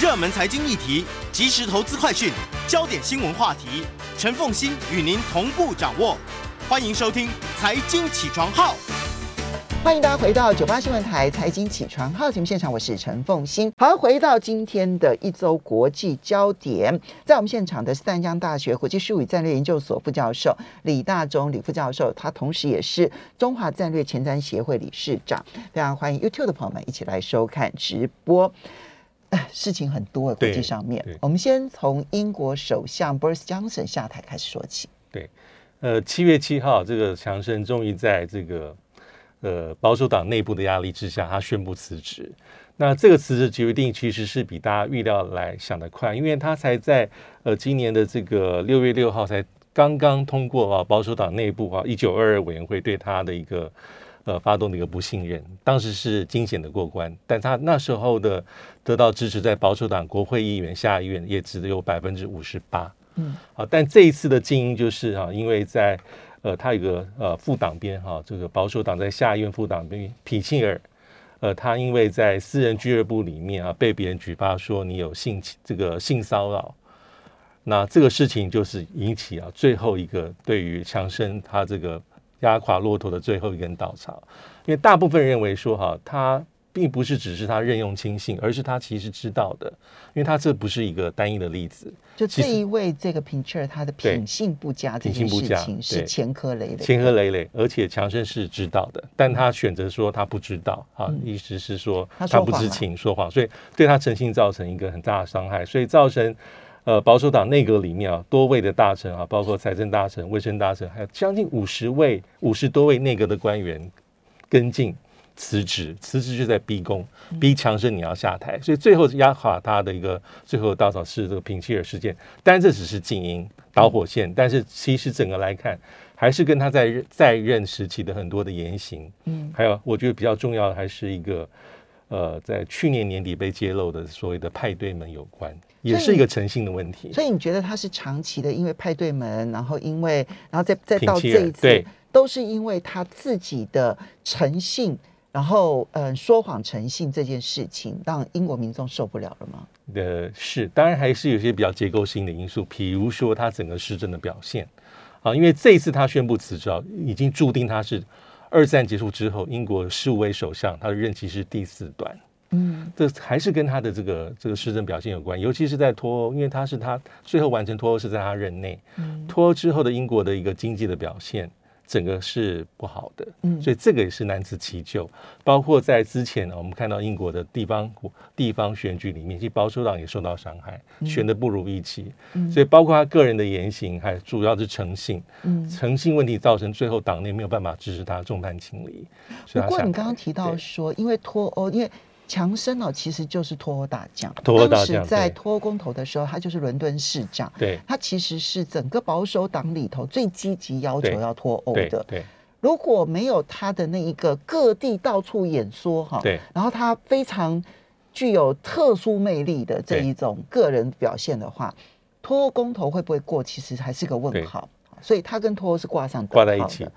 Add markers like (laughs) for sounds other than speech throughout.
热门财经议题、即时投资快讯、焦点新闻话题，陈凤欣与您同步掌握。欢迎收听《财经起床号》。欢迎大家回到九八新闻台财经起床号节目现场，我是陈凤欣。好，回到今天的一周国际焦点，在我们现场的是淡江大学国际事务战略研究所副教授李大中李副教授，他同时也是中华战略前瞻协会理事长。非常欢迎 YouTube 的朋友们一起来收看直播。哎，事情很多，国际上面，我们先从英国首相 Boris Johnson 下台开始说起。对，呃，七月七号，这个强生终于在这个。呃，保守党内部的压力之下，他宣布辞职。那这个辞职决定其实是比大家预料来想的快，因为他才在呃今年的这个六月六号才刚刚通过啊，保守党内部啊一九二二委员会对他的一个呃发动的一个不信任，当时是惊险的过关，但他那时候的得到支持，在保守党国会议员、下议院也只有百分之五十八。嗯，好，但这一次的精英就是啊，因为在呃，他有个呃副党鞭哈，这个保守党在下议院副党鞭皮切尔，呃，他因为在私人俱乐部里面啊，被别人举报说你有性这个性骚扰，那这个事情就是引起啊最后一个对于强生他这个压垮骆驼的最后一根稻草，因为大部分人认为说哈他。并不是只是他任用亲信，而是他其实知道的，因为他这不是一个单一的例子。就这一位这个 Pincher，他的品性不佳，品性不佳是前科累累，前科累累，而且强生是知道的，但他选择说他不知道啊，意思是说他不知情说谎，所以对他诚信造成一个很大的伤害，所以造成呃保守党内阁里面啊多位的大臣啊，包括财政大臣、卫生大臣，还有将近五十位、五十多位内阁的官员跟进。辞职，辞职就在逼宫，逼强生你要下台，所以最后压垮他的一个最后的稻草是这个平切尔事件。当然这只是静音导火线，但是其实整个来看，还是跟他在在任时期的很多的言行，嗯，还有我觉得比较重要的还是一个呃，在去年年底被揭露的所谓的派对门有关，也是一个诚信的问题。所以你觉得他是长期的，因为派对门，然后因为然后再再到这一次，都是因为他自己的诚信。然后，嗯，说谎诚信这件事情，让英国民众受不了了吗？呃，是，当然还是有些比较结构性的因素，比如说他整个施政的表现啊，因为这一次他宣布辞职，已经注定他是二战结束之后英国十五位首相，他的任期是第四段。嗯，这还是跟他的这个这个施政表现有关，尤其是在脱欧，因为他是他最后完成脱欧是在他任内，脱欧之后的英国的一个经济的表现。整个是不好的，嗯，所以这个也是难辞其咎。包括在之前呢，我们看到英国的地方地方选举里面，其实保守党也受到伤害，选的不如预期。所以包括他个人的言行，还主要是诚信，嗯，诚信问题造成最后党内没有办法支持他，众叛亲离。不过你刚刚提到说，因为脱欧，因为。强生哦，其实就是脱欧大将。当时在脱欧公投的时候，他就是伦敦市长。对，他其实是整个保守党里头最积极要求要脱欧的。对，如果没有他的那一个各地到处演说哈，对，然后他非常具有特殊魅力的这一种个人表现的话，脱欧公投会不会过，其实还是个问号。所以他跟脱欧是挂上挂在一起。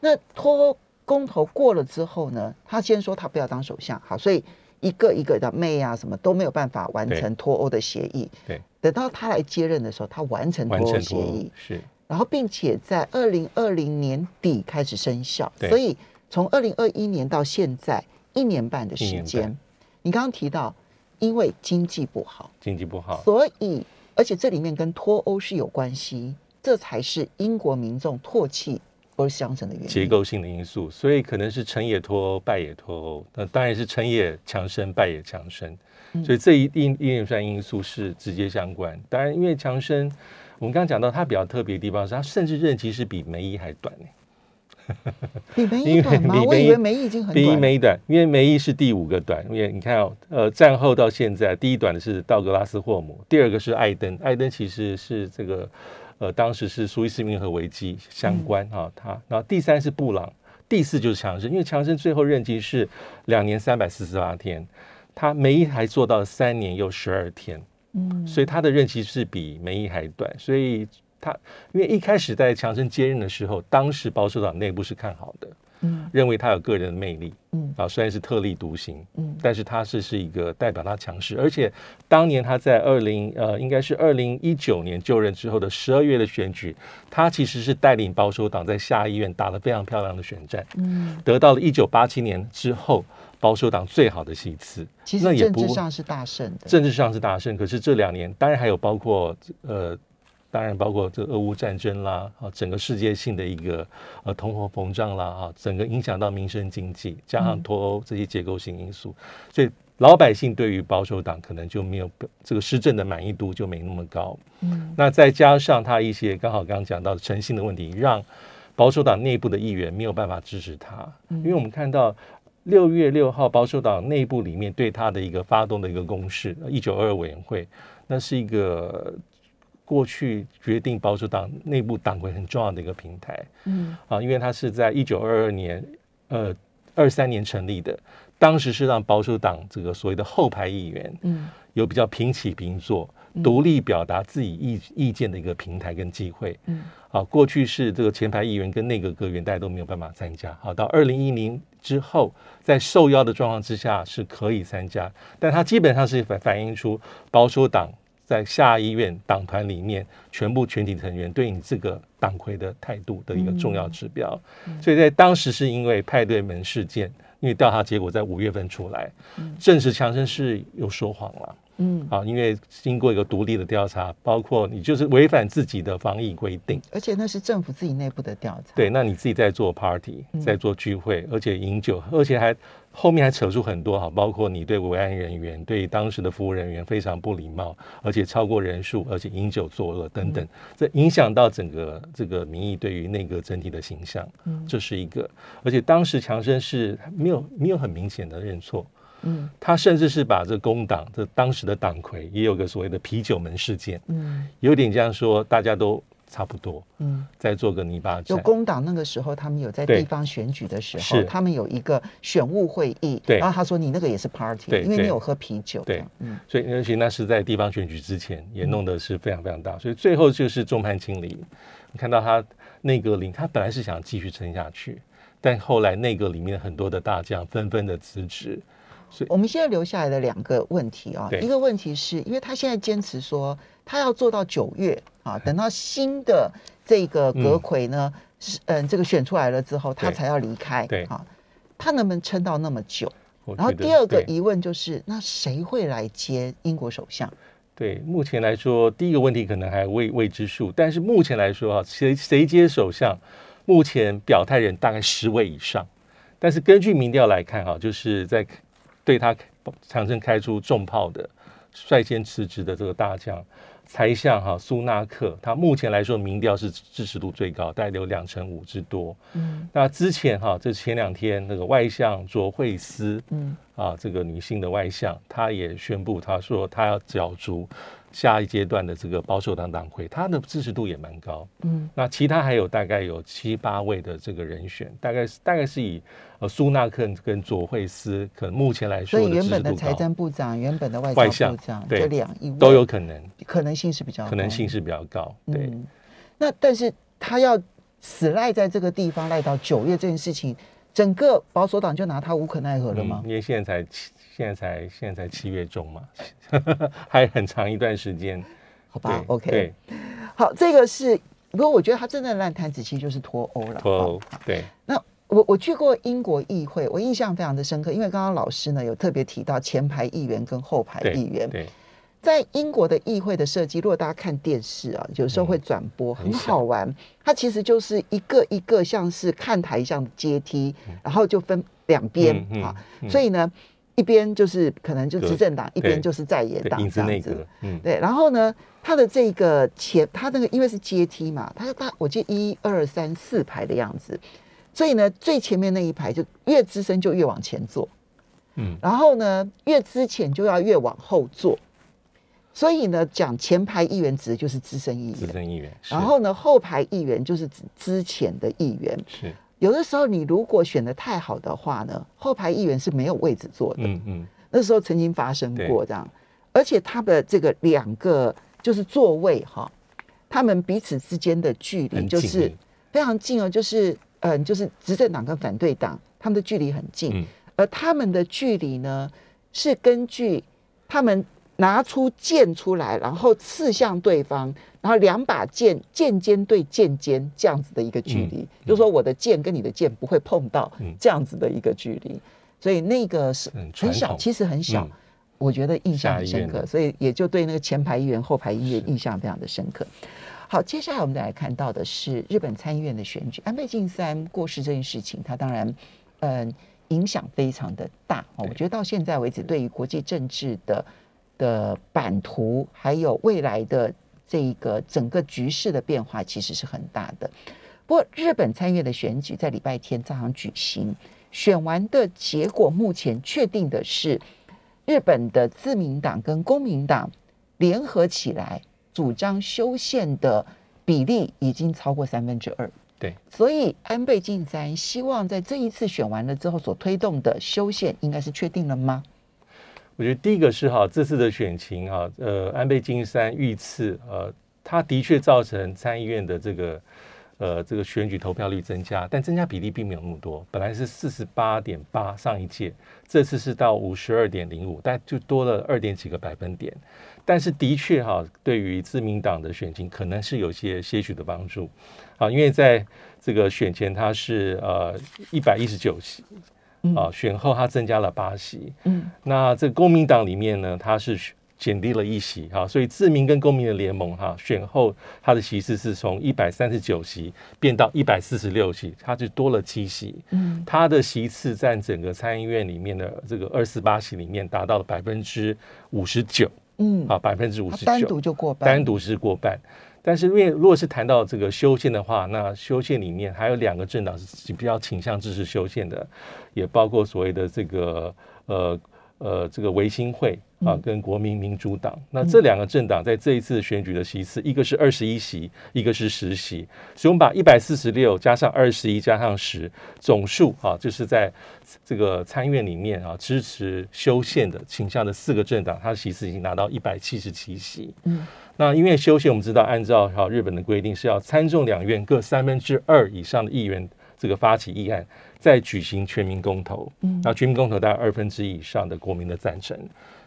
那脱欧公投过了之后呢？他先说他不要当首相，好，所以。一个一个的妹啊，什么都没有办法完成脱欧的协议。对，等到他来接任的时候，他完成脱欧协议。是，然后并且在二零二零年底开始生效。所以从二零二一年到现在一年半的时间，你刚刚提到，因为经济不好，经济不好，所以而且这里面跟脱欧是有关系，这才是英国民众唾弃。不是相乘的原因，结构性的因素，所以可能是成也脱欧，败也脱欧。那当然是成也强生，败也强生。所以这一一一连串因素是直接相关。当然，因为强生，我们刚刚讲到他比较特别的地方是他甚至任期是比梅姨还短呢。比梅姨短吗？(laughs) 我以为梅姨已经很比梅姨短，因为梅姨是第五个短。因为你看哦，呃，战后到现在，第一短的是道格拉斯霍姆，第二个是艾登。艾登其实是这个。呃，当时是苏伊士运河危机相关啊，他，然后第三是布朗，第四就是强生，因为强生最后任期是两年三百四十八天，他梅姨还做到三年又十二天，嗯，所以他的任期是比梅姨还短，所以他因为一开始在强生接任的时候，当时保守党内部是看好的，嗯认为他有个人的魅力，嗯啊，虽然是特立独行，嗯但是他是是一个代表他强势，而且当年他在二零呃应该是二零一九年就任之后的十二月的选举，他其实是带领保守党在下议院打了非常漂亮的选战，嗯，得到了一九八七年之后保守党最好的席次。其实政那也不治上是大胜的。政治上是大胜，可是这两年当然还有包括呃，当然包括这俄乌战争啦，啊，整个世界性的一个呃通货膨胀啦，啊，整个影响到民生经济，加上脱欧这些结构性因素，所以老百姓对于保守党可能就没有这个施政的满意度就没那么高。嗯。那再加上他一些刚好刚刚讲到的诚信的问题，让保守党内部的议员没有办法支持他，因为我们看到六月六号保守党内部里面对他的一个发动的一个攻势，一九二二委员会，那是一个过去决定保守党内部党魁很重要的一个平台。嗯。啊，因为它是在一九二二年呃二三年成立的，当时是让保守党这个所谓的后排议员嗯。有比较平起平坐、独立表达自己意意见的一个平台跟机会。嗯。啊，过去是这个前排议员跟内阁阁员大家都没有办法参加。好，到二零一零之后，在受邀的状况之下是可以参加，但它基本上是反反映出保守党在下议院党团里面全部全体成员对你这个党魁的态度的一个重要指标。所以在当时是因为派对门事件，因为调查结果在五月份出来，证实强生是有说谎了。嗯，啊，因为经过一个独立的调查，包括你就是违反自己的防疫规定，而且那是政府自己内部的调查。对，那你自己在做 party，嗯。在做聚会，而且饮酒，而且还后面还扯出很多哈，包括你对维安人员、对当时的服务人员非常不礼貌，而且超过人数，而且饮酒作恶等等，这影响到整个这个民意对于内阁整体的形象，嗯。这是一个。而且当时强生是没有没有很明显的认错，嗯。他甚至是把这工党这当时的党魁也有个所谓的啤酒门事件，嗯。有点这样说，大家都差不多，嗯，再做个泥巴就。工党那个时候，他们有在地方选举的时候，他们有一个选务会议，对。然后他说你那个也是 party，因为你有喝啤酒，对，嗯。所以，而且那是在地方选举之前，也弄得是非常非常大，所以最后就是众叛亲离。你看到他内阁里，他本来是想继续撑下去，但后来内阁里面很多的大将纷纷的辞职，我们现在留下来的两个问题啊，一个问题是因为他现在坚持说他要做到九月啊，等到新的这个阁魁呢，是嗯这个选出来了之后，他才要离开，对。啊，他能不能撑到那么久？然后第二个疑问就是，那谁会来接英国首相？对，目前来说，第一个问题可能还未未知数，但是目前来说啊，谁谁接首相，目前表态人大概十位以上，但是根据民调来看哈，就是在对他产生开出重炮的率先辞职的这个大将财相哈、苏纳克，他目前来说民调是支持度最高，大概有两成五之多。嗯那之前哈、这前两天那个外相卓慧斯，嗯啊，这个女性的外相，她也宣布，她说她要角逐下一阶段的这个保守党党魁，他的支持度也蛮高。嗯那其他还有大概有七八位的这个人选，大概是大概是以呃苏纳克跟佐惠斯，可能目前来说所以原本的财政部长、原本的外交部长这两一位都有可能，可能性是比较高可能性是比较高。对，嗯，那但是他要死赖在这个地方赖到九月这件事情，整个保守党就拿他无可奈何了吗嗯？？因为现在才七，现在才现在才七月中嘛，还很长一段时间。好吧对，OK，对，好，这个是，不过我觉得他真正的烂摊子其实就是脱欧了。脱欧哈，对，那我我去过英国议会，我印象非常的深刻，因为刚刚老师呢有特别提到前排议员跟后排对议员，对，在英国的议会的设计，如果大家看电视啊，有时候会转播，很很好玩。它其实就是一个一个像是看台一样的阶梯，然后就分两边啊，嗯所以呢，一边就是可能就隔执政党，一边就是在野对，党这样子。，嗯，对，然后呢，他的这个前，他那个因为是阶梯嘛，他他我记得一二三四排的样子，所以呢，最前面那一排就越资深就越往前坐，嗯，然后呢，越之前就要越往后坐，所以呢，讲前排议员指的就是资深议员。资，深议员，然后呢，后排议员就是指之前的议员。是，有的时候你如果选的太好的话呢，后排议员是没有位置坐的。嗯嗯，那时候曾经发生过这样，而且他的这个两个就是座位哈，他们彼此之间的距离就是非常近哦，就是嗯、就是执政党跟反对党他们的距离很近，嗯而他们的距离呢是根据他们拿出剑出来，然后刺向对方，然后两把剑剑尖对剑尖这样子的一个距离，就是说我的剑跟你的剑不会碰到嗯这样子的一个距离，所以那个是嗯很小，其实很小。嗯我觉得印象很深刻，所以也就对那个前排议员、后排议员印象非常的深刻。好，接下来我们再来看到的是日本参议院的选举，安倍晋三过世这件事情，他当然，嗯、影响非常的大哦。我觉得到现在为止，对于国际政治的的版图，还有未来的这个整个局势的变化，其实是很大的。不过，日本参议院的选举在礼拜天照常举行，选完的结果目前确定的是，日本的自民党跟公民党联合起来主张修宪的比例已经超过三分之二。对，所以安倍晋三希望在这一次选完了之后所推动的修宪，应该是确定了吗？我觉得第一个是哈，这次的选情哈，呃，安倍晋三遇刺，呃，他的确造成参议院的这个呃这个选举投票率增加，但增加比例并没有那么多，本来是四十八点八上一届，这次是到五十二点零五，但就多了二点几个百分点。但是的确哈，对于自民党的选情可能是有些些许的帮助啊，因为在这个选前他是呃一百一十九席啊，选后他增加了八席，嗯那这公民党里面呢，他是减低了一席哈，所以自民跟公民的联盟哈，选后它的席次是从一百三十九席变到一百四十六席，他就多了七席。嗯它的席次占整个参议院里面的这个二四八席里面达到了百分之五十九嗯，啊，百分之五十九，单独就过半，单独是过半。但是因为如果是谈到这个修宪的话，那修宪里面还有两个政党是比较倾向支持修宪的，也包括所谓的这个呃呃这个维新会啊嗯跟国民民主党。那这两个政党在这一次选举的席次，一个是二十一席，一个是十席，所以我们把一百四十六加上二十一加上十，总数啊就是在这个参议院里面啊支持修宪的倾向的四个政党，它的席次已经拿到一百七十七席。嗯那因为修宪，我们知道按照哈日本的规定是要参众两院各三分之二以上的议员这个发起议案，再举行全民公投。嗯那全民公投大概二分之一以上的国民的赞成，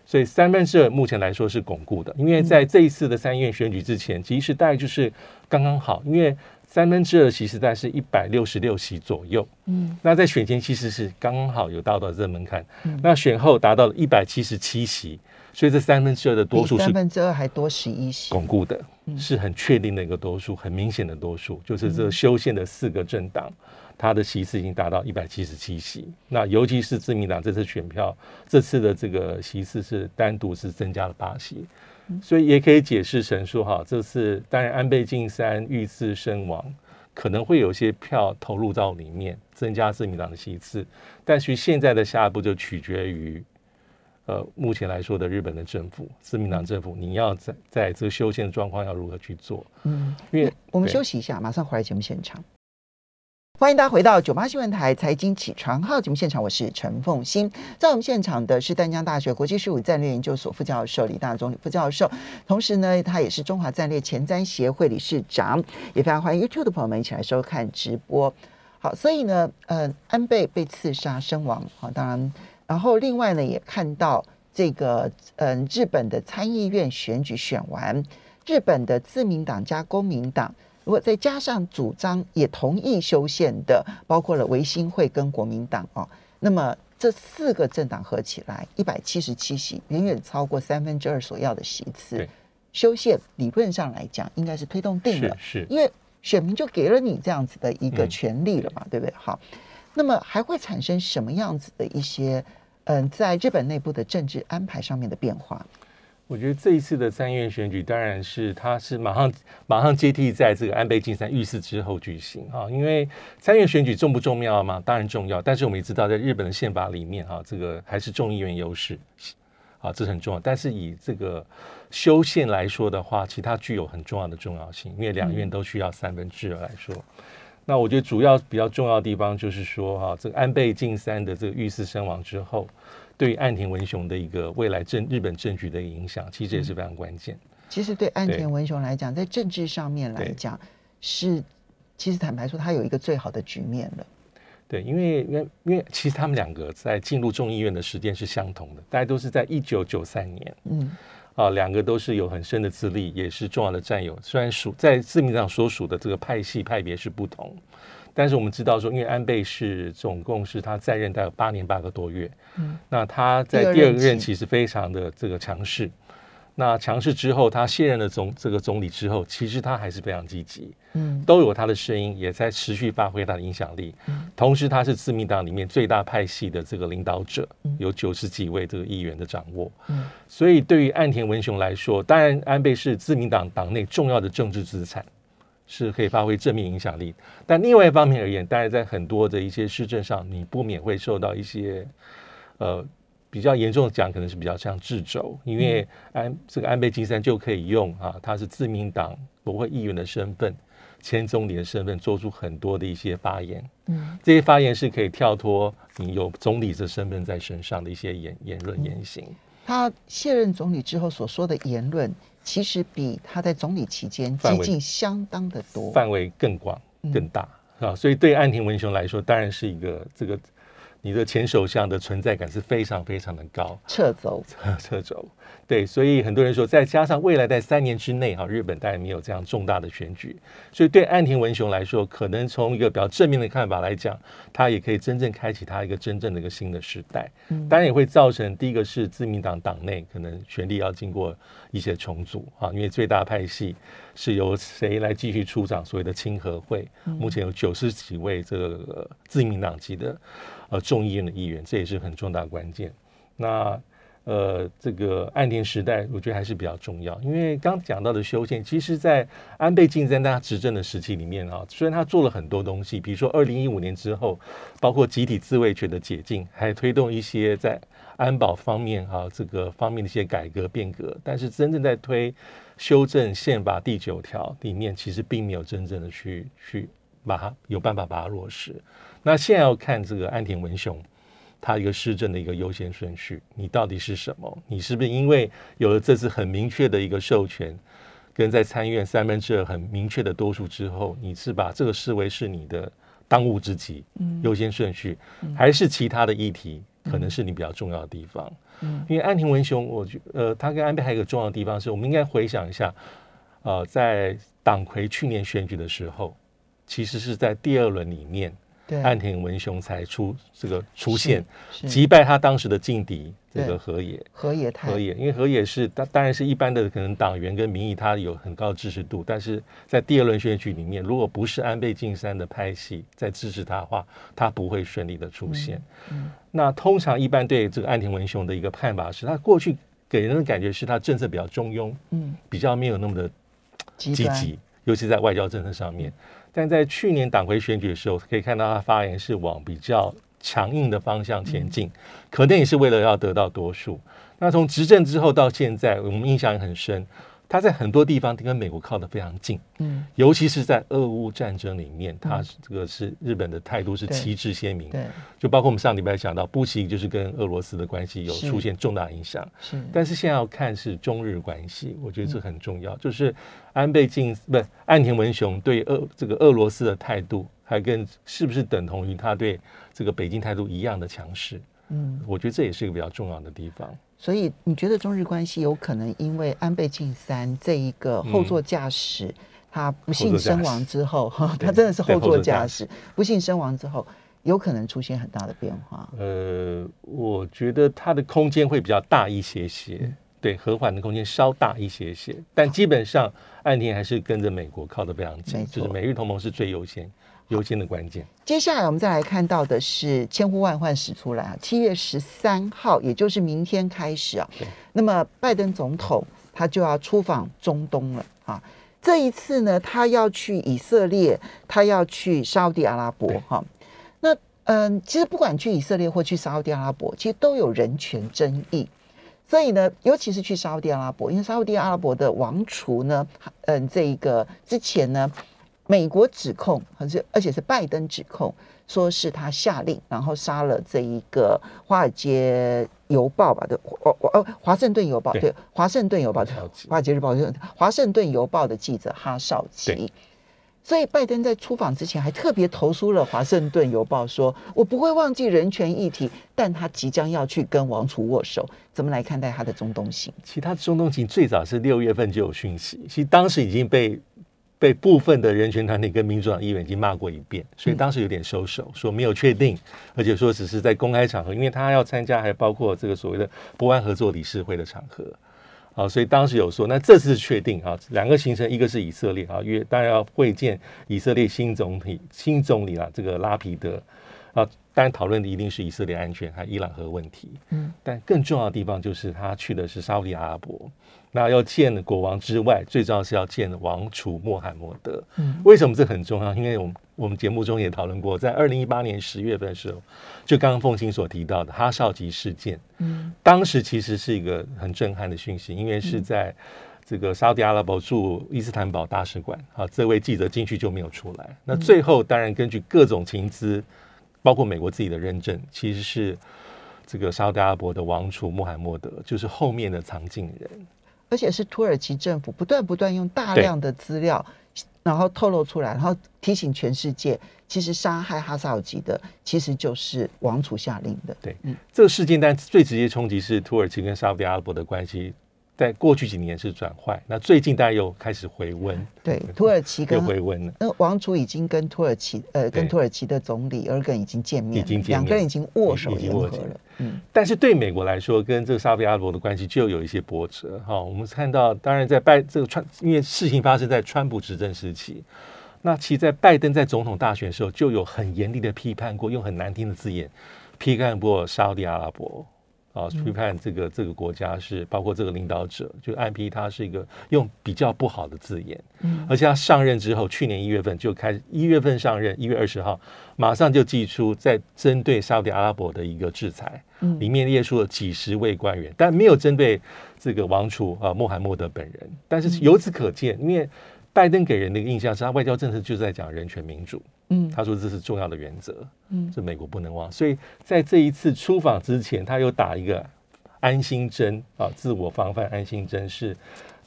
所以三分之二目前来说是巩固的。因为在这一次的参议院选举之前，其实大概就是刚刚好，因为三分之二席是在是一百六十六席左右。嗯那在选前其实是刚刚好有到达这门槛，嗯那选后达到了一百七十七席，所以这三分之二的多数是三分之二还多十一席，巩固的，嗯是很确定的一个多数，很明显的多数，就是这修宪的四个政党，它的席次已经达到一百七十七席。那尤其是自民党这次选票，这次的这个席次是单独是增加了八席，嗯所以也可以解释成说，哈，这次当然安倍晋三遇刺身亡。可能会有些票投入到里面，增加自民党的席次，但是现在的下一步就取决于呃，目前来说的日本的政府，自民党政府，你要在在这个修宪的状况要如何去做？嗯，因为我们休息一下，马上回来节目现场。欢迎大家回到九八新闻台财经起床号节目现场，我是陈凤欣。在我们现场的是淡江大学国际事务战略研究所副教授李大中李副教授，同时呢，他也是中华战略前瞻协会理事长，也非常欢迎 YouTube 的朋友们一起来收看直播。好，所以呢，呃，安倍被刺杀身亡，好，当然，然后另外呢，也看到这个，嗯、日本的参议院选举选完，日本的自民党加公民党。如果再加上主张也同意修宪的，包括了维新会跟国民党哦，那么这四个政党合起来一百七十七席，远远超过三分之二所要的席次。修宪理论上来讲，应该是推动定了，是是，因为选民就给了你这样子的一个嗯权利了嘛，对不对？好，那么还会产生什么样子的一些嗯，在日本内部的政治安排上面的变化？我觉得这一次的参议院选举，当然是它是马上马上接替在这个安倍晋三遇刺之后举行啊，因为参议院选举重不重要嘛？当然重要，但是我们也知道，在日本的宪法里面啊，这个还是众议院优势啊，这是很重要。但是以这个修宪来说的话，其实它具有很重要的重要性，因为两院都需要三分之二来说。那我觉得主要比较重要的地方就是说，哈、这个安倍晋三的这个遇刺身亡之后，对于岸田文雄的一个未来政日本政局的影响，其实也是非常关键。其实对岸田文雄来讲，在政治上面来讲是其实坦白说，他有一个最好的局面了。对，因为因为因为其实他们两个在进入众议院的时间是相同的，大家都是在一九九三年。嗯，啊，两个都是有很深的资历，也是重要的战友。虽然属在字面上所属的这个派系派别是不同，但是我们知道说，因为安倍是总共是他在任大概八年八个多月，嗯，那他在第二个任期是非常的这个强势。那强势之后，他卸任了总这个总理之后，其实他还是非常积极，嗯，都有他的声音，也在持续发挥他的影响力。同时，他是自民党里面最大派系的这个领导者，有九十几位这个议员的掌握。嗯，所以对于岸田文雄来说，当然安倍是自民党党内重要的政治资产，是可以发挥正面影响力。但另外一方面而言，当然在很多的一些施政上，你不免会受到一些呃。比较严重的讲，可能是比较像制肘，因为安这个安倍晋三就可以用啊，他是自民党国会议员的身份，前总理的身份，做出很多的一些发言。嗯，这些发言是可以跳脱你有总理的身份在身上的一些言言论言行。他卸任总理之后所说的言论，其实比他在总理期间激进相当的多，范围更广更大啊。所以对岸田文雄来说，当然是一个这个。你的前首相的存在感是非常非常的高，撤走，(laughs) 撤走，对，所以很多人说，再加上未来在三年之内，哈，日本当然没有这样重大的选举，所以对岸田文雄来说，可能从一个比较正面的看法来讲，他也可以真正开启他一个真正的一个新的时代。嗯，当然也会造成第一个是自民党党内可能权力要经过一些重组啊，因为最大派系是由谁来继续出掌所谓的亲和会，目前有九十几位这个自民党籍的。呃，众议院的议员，这也是很重大关键。那呃，这个岸田时代，我觉得还是比较重要，因为刚讲到的修宪，其实，在安倍晋三他执政的时期里面啊，虽然他做了很多东西，比如说二零一五年之后，包括集体自卫权的解禁，还推动一些在安保方面啊这个方面的一些改革变革，但是真正在推修正宪法第九条里面，其实并没有真正的去去把它有办法把它落实。那现在要看这个安田文雄，他一个施政的一个优先顺序，你到底是什么？你是不是因为有了这次很明确的一个授权，跟在参议院三分之二很明确的多数之后，你是把这个视为是你的当务之急，优先顺序，还是其他的议题可能是你比较重要的地方？嗯，因为安田文雄，我觉呃，他跟安倍还有一个重要的地方是，我们应该回想一下，呃，在党魁去年选举的时候，其实是在第二轮里面。岸田文雄才出这个出现，击败他当时的劲敌这个河野。河野太。河野，因为河野是当当然是一般的可能党员跟民意他有很高的支持度，但是在第二轮选举里面，如果不是安倍晋三的拍戏在支持他的话，他不会顺利的出现。那通常一般对这个岸田文雄的一个看法是，他过去给人的感觉是他政策比较中庸，嗯，比较没有那么的积极，尤其在外交政策上面。但在去年党魁选举的时候，可以看到他发言是往比较强硬的方向前进，可能也是为了要得到多数。那从执政之后到现在，我们印象也很深。他在很多地方跟美国靠得非常近，嗯，尤其是在俄乌战争里面，他这个是日本的态度是旗帜鲜明，对，就包括我们上礼拜讲到布奇就是跟俄罗斯的关系有出现重大影响，是，但是现在要看是中日关系，我觉得这很重要，就是安倍晋不岸田文雄对俄这个俄罗斯的态度，还跟是不是等同于他对这个北京态度一样的强势，嗯，我觉得这也是一个比较重要的地方。所以你觉得中日关系有可能因为安倍晋三这一个后座驾驶他不幸身亡之后，哈，他真的是后座驾驶。不幸身亡之后，有可能出现很大的变化？呃，我觉得它的空间会比较大一些些，对，和缓的空间稍大一些些，但基本上岸田还是跟着美国靠得非常近，就是美日同盟是最优先。优先的关键。接下来我们再来看到的是千呼万唤始出来啊！七月十三号，也就是明天开始啊，那么拜登总统他就要出访中东了啊！这一次呢，他要去以色列，他要去沙地阿拉伯哈。那嗯，其实不管去以色列或去沙地阿拉伯，其实都有人权争议。所以呢，尤其是去沙地阿拉伯，因为沙地阿拉伯的王储呢，嗯，这一个之前呢。美国指控，而且而且是拜登指控，说是他下令，然后杀了这一个《华尔街邮报》吧的华哦华盛顿邮报对华盛顿邮报对华尔街日报就华盛顿邮报的记者哈少奇，所以拜登在出访之前还特别投诉了《华盛顿邮报》，说我不会忘记人权议题，但他即将要去跟王储握手。怎么来看待他的中东行？其他中东行最早是六月份就有讯息，其实当时已经被被部分的人权团体跟民主党议员已经骂过一遍，所以当时有点收手，说没有确定，而且说只是在公开场合，因为他要参加还包括这个所谓的博湾合作理事会的场合。啊，所以当时有说，那这次确定啊，两个行程，一个是以色列啊，约当然要会见以色列新总理新总理啊，这个拉皮德啊，当然讨论的一定是以色列安全还有伊朗核问题，嗯，但更重要的地方就是他去的是沙特阿拉伯。那要见国王之外，最重要是要见王储穆罕默德。嗯，为什么这很重要？因为我们我们节目中也讨论过，在二零一八年十月份的时候，就刚刚凤青所提到的哈少吉事件。嗯，当时其实是一个很震撼的讯息，因为是在这个沙特阿拉伯驻伊斯坦堡大使馆啊，这位记者进去就没有出来。那最后当然根据各种情资，包括美国自己的认证，其实是这个沙特阿拉伯的王储穆罕默德就是后面的藏镜人。而且是土耳其政府不断不断用大量的资料，然后透露出来，然后提醒全世界，其实杀害哈萨尔吉的其实就是王储下令的。对，嗯，这个事件，但最直接冲击是土耳其跟沙特阿拉伯的关系。在过去几年是转坏，那最近大家又开始回温。对，土耳其跟回温了。那王储已经跟土耳其呃，跟土耳其的总理尔根已经见面，已经两个人已经握手言和了。嗯，但是对美国来说，跟这个沙特阿拉伯的关系就有一些波折。哈，我们看到，当然在拜这个川，因为事情发生在川普执政时期，那其实在拜登在总统大选的时候就有很严厉的批判过，用很难听的字眼批判过沙特阿拉伯。啊，批判这个这个国家是包括这个领导者，就安批他是一个用比较不好的字眼，嗯，而且他上任之后，去年一月份就开始，一月份上任，一月二十号马上就寄出在针对沙特阿拉伯的一个制裁，嗯，里面列出了几十位官员，但没有针对这个王储啊穆罕默德本人，但是由此可见，因为拜登给人的一个印象是他外交政策就是在讲人权民主。嗯，他说这是重要的原则，嗯，这美国不能忘。所以在这一次出访之前，他又打一个安心针啊，自我防范安心针是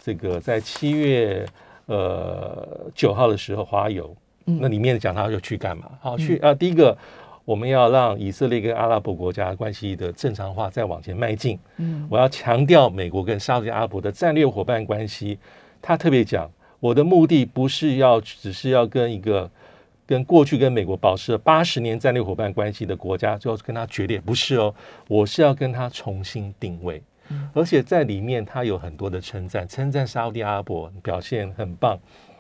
这个在七月呃九号的时候，华油那里面讲他要去干嘛？好去啊，第一个我们要让以色列跟阿拉伯国家关系的正常化再往前迈进。嗯，我要强调美国跟沙特阿拉伯的战略伙伴关系。他特别讲，我的目的不是要只是要跟一个。跟过去跟美国保持了八十年战略伙伴关系的国家，就要跟他决裂？不是哦，我是要跟他重新定位，而且在里面他有很多的称赞，称赞沙特阿拉伯表现很棒，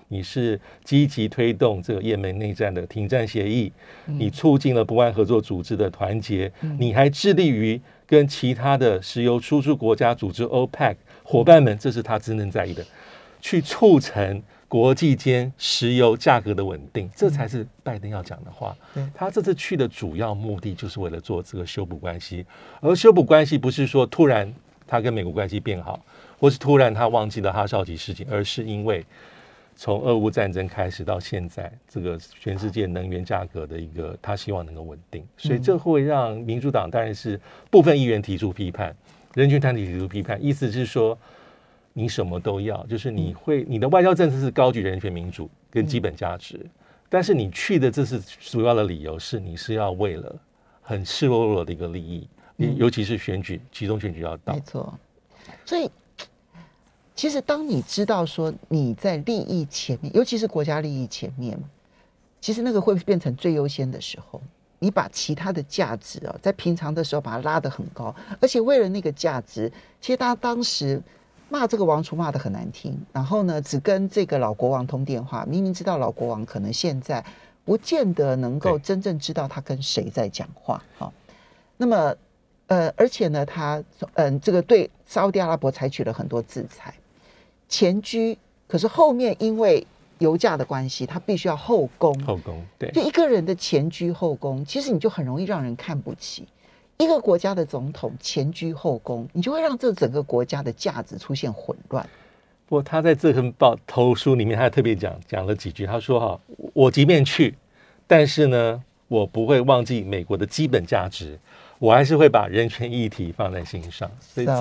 你是积极推动这个也门内战的停战协议，你促进了不安合作组织的团结，你还致力于跟其他的石油输出国家组织 OPEC 伙伴们，这是他真正在意的，去促成。国际间石油价格的稳定，这才是拜登要讲的话。他这次去的主要目的就是为了做这个修补关系，而修补关系不是说突然他跟美国关系变好，或是突然他忘记了哈少奇事情，而是因为从俄乌战争开始到现在，这个全世界能源价格的一个他希望能够稳定，所以这会让民主党当然是部分议员提出批判，人权团体提出批判，意思是说。你什么都要，就是你会你的外交政策是高举人权民主跟基本价值，但是你去的这是主要的理由是你是要为了很赤裸裸的一个利益，你尤其是选举，其中选举要到，没错。所以其实当你知道说你在利益前面，尤其是国家利益前面，其实那个会变成最优先的时候，你把其他的价值啊，在平常的时候把它拉得很高，而且为了那个价值，其实他当时。骂这个王储骂的很难听，然后呢，只跟这个老国王通电话，明明知道老国王可能现在不见得能够真正知道他跟谁在讲话啊。那么，呃，而且呢，他嗯，这个对沙特阿拉伯采取了很多制裁，前居，可是后面因为油价的关系，他必须要后宫，后宫，对，就一个人的前居后宫，其实你就很容易让人看不起。一个国家的总统前居后宫，你就会让这整个国家的价值出现混乱。不过他在这份报投书里面，他特别讲讲了几句。他说：“哈，我即便去，但是呢，我不会忘记美国的基本价值，我还是会把人权议题放在心上，所以这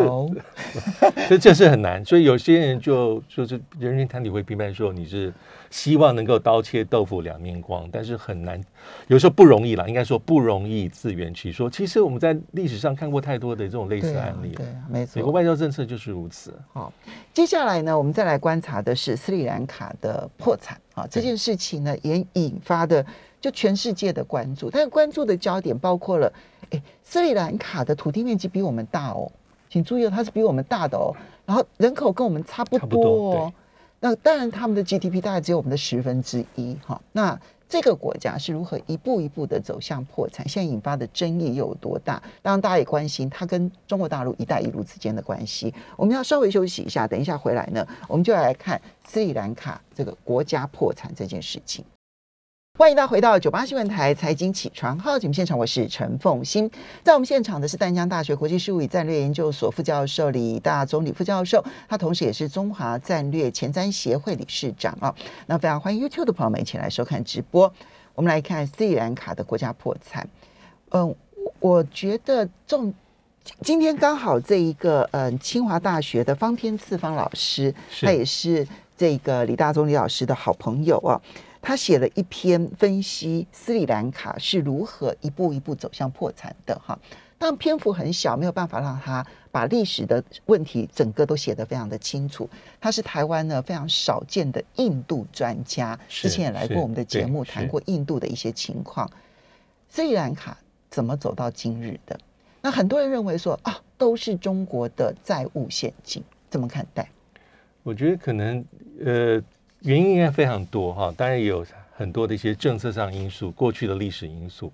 (laughs) 所以这是很难。所以有些人就就是人权团体会批判说你是希望能够刀切豆腐两面光，但是很难，有时候不容易啦，应该说不容易自圆其说。其实我们在历史上看过太多的这种类似对啊案例，对啊，没错。美国外交政策就是如此。好，接下来呢，我们再来观察的是斯里兰卡的破产啊，这件事情呢也引发的就全世界的关注，但是关注的焦点包括了，哎，斯里兰卡的土地面积比我们大哦，请注意哦，它是比我们大的哦，然后人口跟我们差不多哦，那当然他们的 GDP 大概只有我们的十分之一哈，那。这个国家是如何一步一步的走向破产？现在引发的争议又有多大？当然，大家也关心它跟中国大陆“一带一路”之间的关系。我们要稍微休息一下，等一下回来呢，我们就来看斯里兰卡这个国家破产这件事情。欢迎大家回到九八新闻台财经起床号节目现场，我是陈凤欣。在我们现场的是淡江大学国际事务与战略研究所副教授李大中李副教授，他同时也是中华战略前瞻协会理事长啊。那非常欢迎 YouTube 的朋友们一起来收看直播。我们来看斯里兰卡的国家破产。嗯、我觉得重今天刚好这一个嗯、清华大学的方天次方老师，他也是这个李大中李老师的好朋友啊。他写了一篇分析斯里兰卡是如何一步一步走向破产的哈，但篇幅很小，没有办法让他把历史的问题整个都写得非常的清楚。他是台湾呢非常少见的印度专家，之前也来过我们的节目，谈是过印度的一些情况。斯里兰卡怎么走到今日的？那很多人认为说啊，都是中国的债务陷阱，怎么看待？我觉得可能呃原因应该非常多哈，当然也有很多的一些政策上因素，过去的历史因素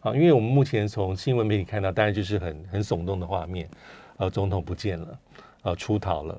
啊，因为我们目前从新闻媒体看到，当然就是很很耸动的画面，呃，总统不见了，呃，出逃了。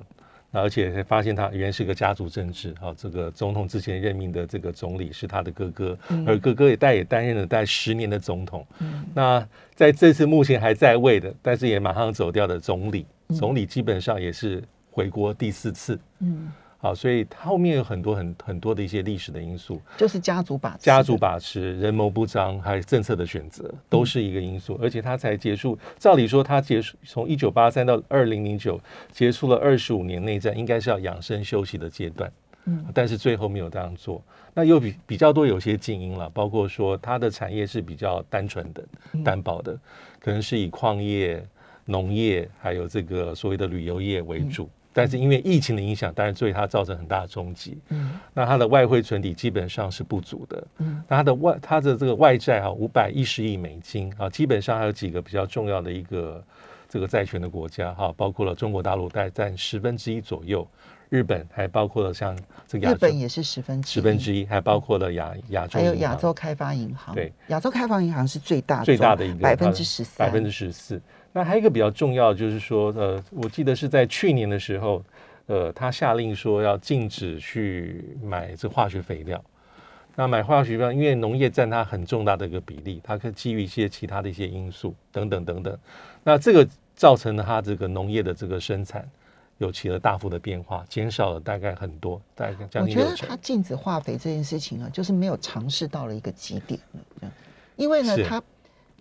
那而且还发现他原来是个家族政治，啊，这个总统之前任命的这个总理是他的哥哥，而哥哥也代也担任了大概十年的总统。那在这次目前还在位的，但是也马上走掉的总理，总理基本上也是回国第四次。嗯，好，所以它后面有很多很很多的一些历史的因素，就是家族把持家族把持、人谋不张，还有政策的选择，都是一个因素。而且他才结束，照理说他结束从一九八三到二零零九，结束了二十五年内战，应该是要养生休息的阶段。嗯，但是最后没有这样做。那又比比较多有些静音了，包括说它的产业是比较单纯的、单薄的，可能是以矿业、农业还有这个所谓的旅游业为主。但是因为疫情的影响，当然对它造成很大的冲击。嗯那它的外汇存底基本上是不足的。嗯那它的外它的这个外债啊五百一十亿美金啊，基本上还有几个比较重要的一个这个债权的国家哈，包括了中国大陆大概占十分之一左右，日本还包括了像这个亚洲日本也是十分之十分之一，还包括了亚亚洲还有亚洲开发银行，对，亚洲开发银行是最大最大的一个百分之十四，百分之十四。那还有一个比较重要，就是说，呃，我记得是在去年的时候，呃，他下令说要禁止去买这化学肥料。那买化学肥料，因为农业占它很重大的一个比例，它可以基于一些其他的一些因素等等等等。那这个造成了它这个农业的这个生产有起了大幅的变化，减少了大概很多，大概将我觉得他。禁止化肥这件事情啊，就是没有尝试到了一个极点因为呢，他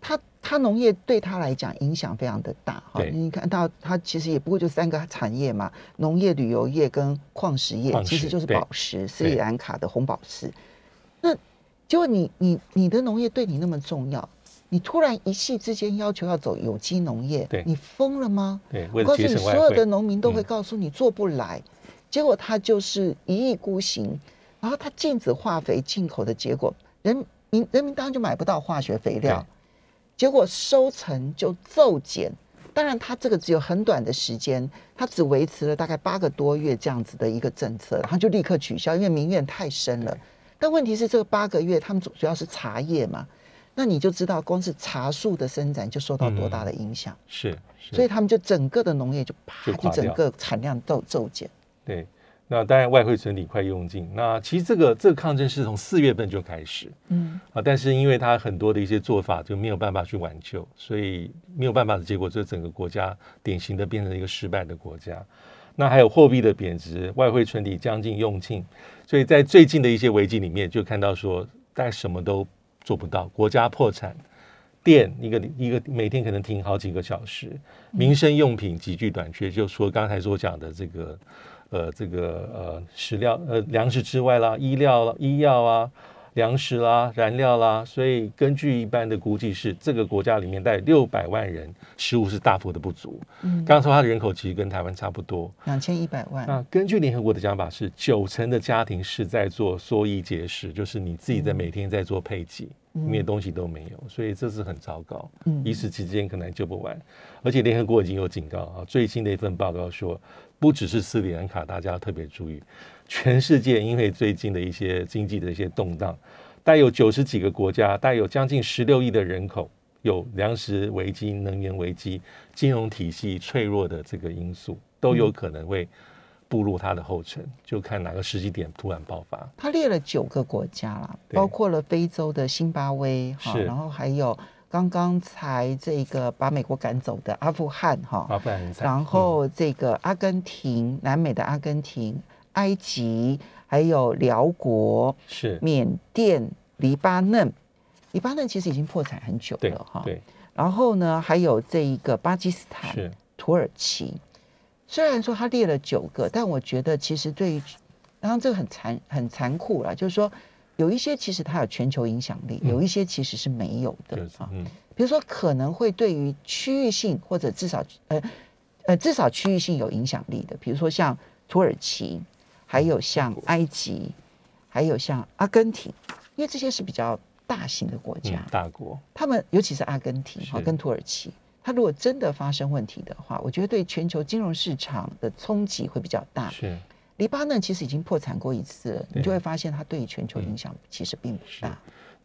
他他农业对他来讲影响非常的大哈。你看到他其实也不过就三个产业嘛，农业、旅游业跟矿石业，石其实就是宝石，斯里兰卡的红宝石。那结果你你你的农业对你那么重要，你突然一夕之间要求要走有机农业，对你疯了吗？对，告诉你，所有的，农民都会嗯告诉你做不来，结果他就是一意孤行，然后他禁止化肥进口的结果，人民人民当然就买不到化学肥料，结果收成就骤减。当然，他这个只有很短的时间，他只维持了大概八个多月这样子的一个政策，然后就立刻取消，因为民怨太深了。但问题是，这个八个月他们主主要是茶叶嘛，那你就知道，光是茶树的生长就受到多大的影响。是是，所以他们就整个的农业就啪就就整个产量骤骤减。对，那当然外汇存底快用尽。那其实这个这个抗争是从四月份就开始嗯，啊，但是因为它很多的一些做法就没有办法去挽救，所以没有办法的结果，就整个国家典型的变成一个失败的国家。那还有货币的贬值，外汇存底将近用尽，所以在最近的一些危机里面就看到说，大概什么都做不到，国家破产。电一个一个每天可能停好几个小时，民生用品急剧短缺，就说刚才所讲的这个呃这个呃食料呃粮食之外啦，医疗医药啊。粮食啦、燃料啦，所以根据一般的估计是，这个国家里面带六百万人，食物是大幅的不足。嗯，刚刚说它的人口其实跟台湾差不多，两千一百万。那根据联合国的讲法是，九成的家庭是在做缩衣节食，就是你自己在每天在做配给，因为东西都没有，所以这是很糟糕。嗯，一时之间可能救不完。而且联合国已经有警告啊，最新的一份报告说，不只是斯里兰卡，大家要特别注意。全世界因为最近的一些经济的一些动荡，带有九十几个国家，带有将近十六亿的人口，有粮食危机、能源危机、金融体系脆弱的这个因素，都有可能会步入它的后尘。就看哪个时机点突然爆发。他列了九个国家啦，包括了非洲的辛巴威，哈，然后还有刚刚才这个把美国赶走的阿富汗，哈，阿富汗，然后这个阿根廷，南美的阿根廷。埃及，还有辽国，是缅甸、黎巴嫩，黎巴嫩其实已经破产很久了哈。对，然后呢，还有这一个巴基斯坦、土耳其。虽然说他列了九个，但我觉得其实对于，当然这个很残很残酷了，就是说有一些其实它有全球影响力，有一些其实是没有的啊。嗯，比如说可能会对于区域性或者至少呃呃至少区域性有影响力的，比如说像土耳其。还有像埃及，还有像阿根廷，因为这些是比较大型的国家，大国。他们尤其是阿根廷哈，跟土耳其，它如果真的发生问题的话，我觉得对全球金融市场的冲击会比较大。是，黎巴嫩其实已经破产过一次了，你就会发现它对于全球影响其实并不大。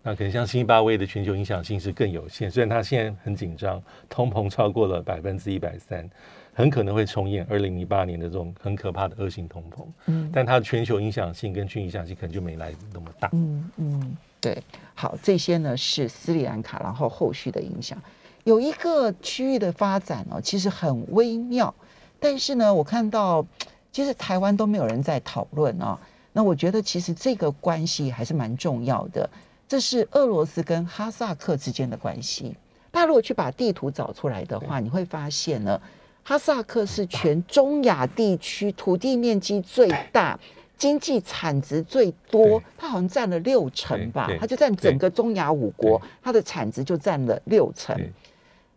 那可能像新巴威的全球影响性是更有限，虽然它现在很紧张，通膨超过了百分之一百三。很可能会重演二零零八年的这种很可怕的恶性通膨，嗯，但它的全球影响性跟区域影响性可能就没来那么大，嗯嗯，对，好，这些呢是斯里兰卡，然后后续的影响，有一个区域的发展哦，其实很微妙，但是呢，我看到其实台湾都没有人在讨论啊，那我觉得其实这个关系还是蛮重要的，这是俄罗斯跟哈萨克之间的关系，大家如果去把地图找出来的话，你会发现呢。哈萨克是全中亚地区土地面积最大、经济产值最多，它好像占了六成吧？它就占整个中亚五国，它的产值就占了六成。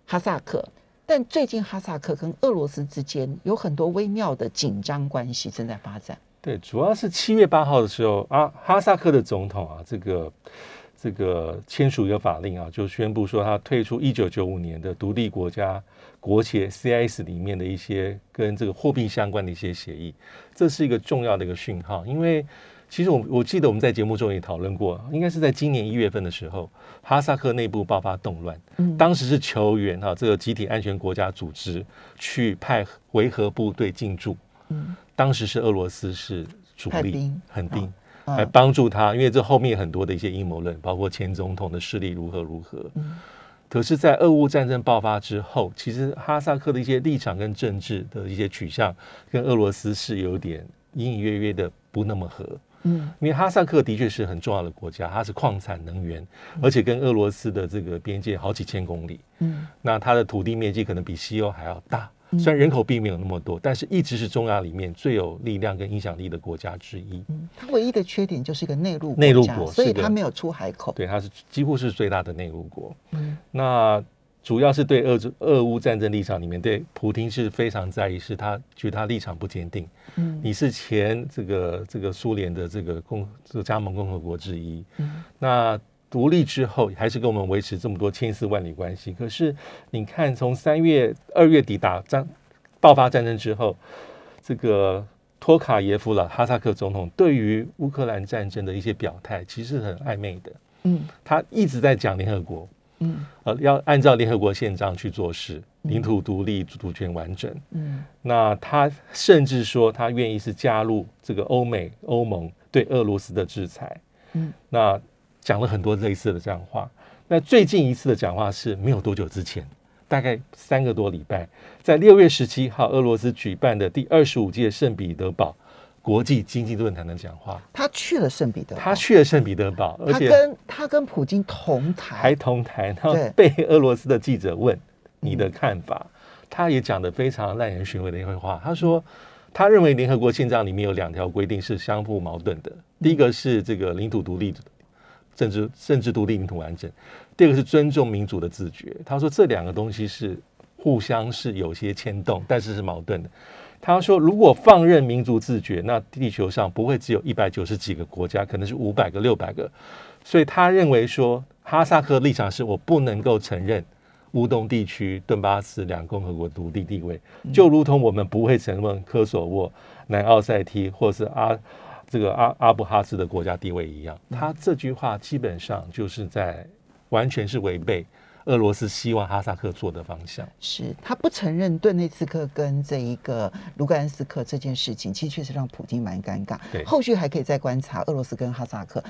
哈萨克，但最近哈萨克跟俄罗斯之间有很多微妙的紧张关系正在发展。对，主要是七月八号的时候啊，哈萨克的总统啊，这个这个签署一个法令啊，就宣布说他退出一九九五年的独立国家。国企 CIS 里面的一些跟这个货币相关的一些协议，这是一个重要的一个讯号。因为其实我我记得我们在节目中也讨论过，应该是在今年一月份的时候，哈萨克内部爆发动乱，当时是求援哈这个集体安全国家组织去派维和部队进驻，嗯，当时是俄罗斯是主力，很定来帮助他，因为这后面很多的一些阴谋论，包括前总统的势力如何如何。可是，在俄乌战争爆发之后，其实哈萨克的一些立场跟政治的一些取向，跟俄罗斯是有点隐隐约约的不那么合。嗯，因为哈萨克的确是很重要的国家，它是矿产能源，而且跟俄罗斯的这个边界好几千公里。嗯，那它的土地面积可能比西欧还要大。虽然人口并没有那么多，但是一直是中亚里面最有力量跟影响力的国家之一。嗯，它唯一的缺点就是一个内陆内陆国，所以它没有出海口。对，它是几乎是最大的内陆国。嗯，那主要是对俄俄乌战争立场里面，对普京是非常在意，是他觉得他立场不坚定。嗯，你是前这个这个苏联的这个共这个加盟共和国之一。嗯，那。独立之后，还是跟我们维持这么多千丝万缕关系。可是，你看，从三月、二月底打战爆发战争之后，这个托卡耶夫了哈萨克总统对于乌克兰战争的一些表态，其实很暧昧的。嗯，他一直在讲联合国，嗯，呃，要按照联合国宪章去做事，领土独立、主权完整。嗯，那他甚至说，他愿意是加入这个欧美欧盟对俄罗斯的制裁。嗯，那。讲了很多类似的这样话。那最近一次的讲话是没有多久之前，大概三个多礼拜，在六月十七号，俄罗斯举办的第二十五届圣彼得堡国际经济论坛的讲话。他去了圣彼得堡，他去了圣彼得堡，而且他跟他跟普京同台，还同台，然后被俄罗斯的记者问你的看法，他也讲的非常耐人寻味的一句话。他说，他认为联合国宪章里面有两条规定是相互矛盾的，第一个是这个领土独立、政治政治独立、领土完整；第二个是尊重民主的自觉。他说这两个东西是互相是有些牵动，但是是矛盾的。他说，如果放任民族自觉，那地球上不会只有一百九十几个国家，可能是五百个、六百个。所以他认为说，哈萨克立场是我不能够承认乌东地区顿巴斯两共和国独立地位，就如同我们不会承认科索沃、南奥塞梯或是阿这个阿阿布哈兹的国家地位一样。他这句话基本上就是在完全是违背俄罗斯希望哈萨克做的方向。是他不承认顿内茨克跟这一个卢甘斯克这件事情，其实确实让普京蛮尴尬。对后续还可以再观察俄罗斯跟哈萨克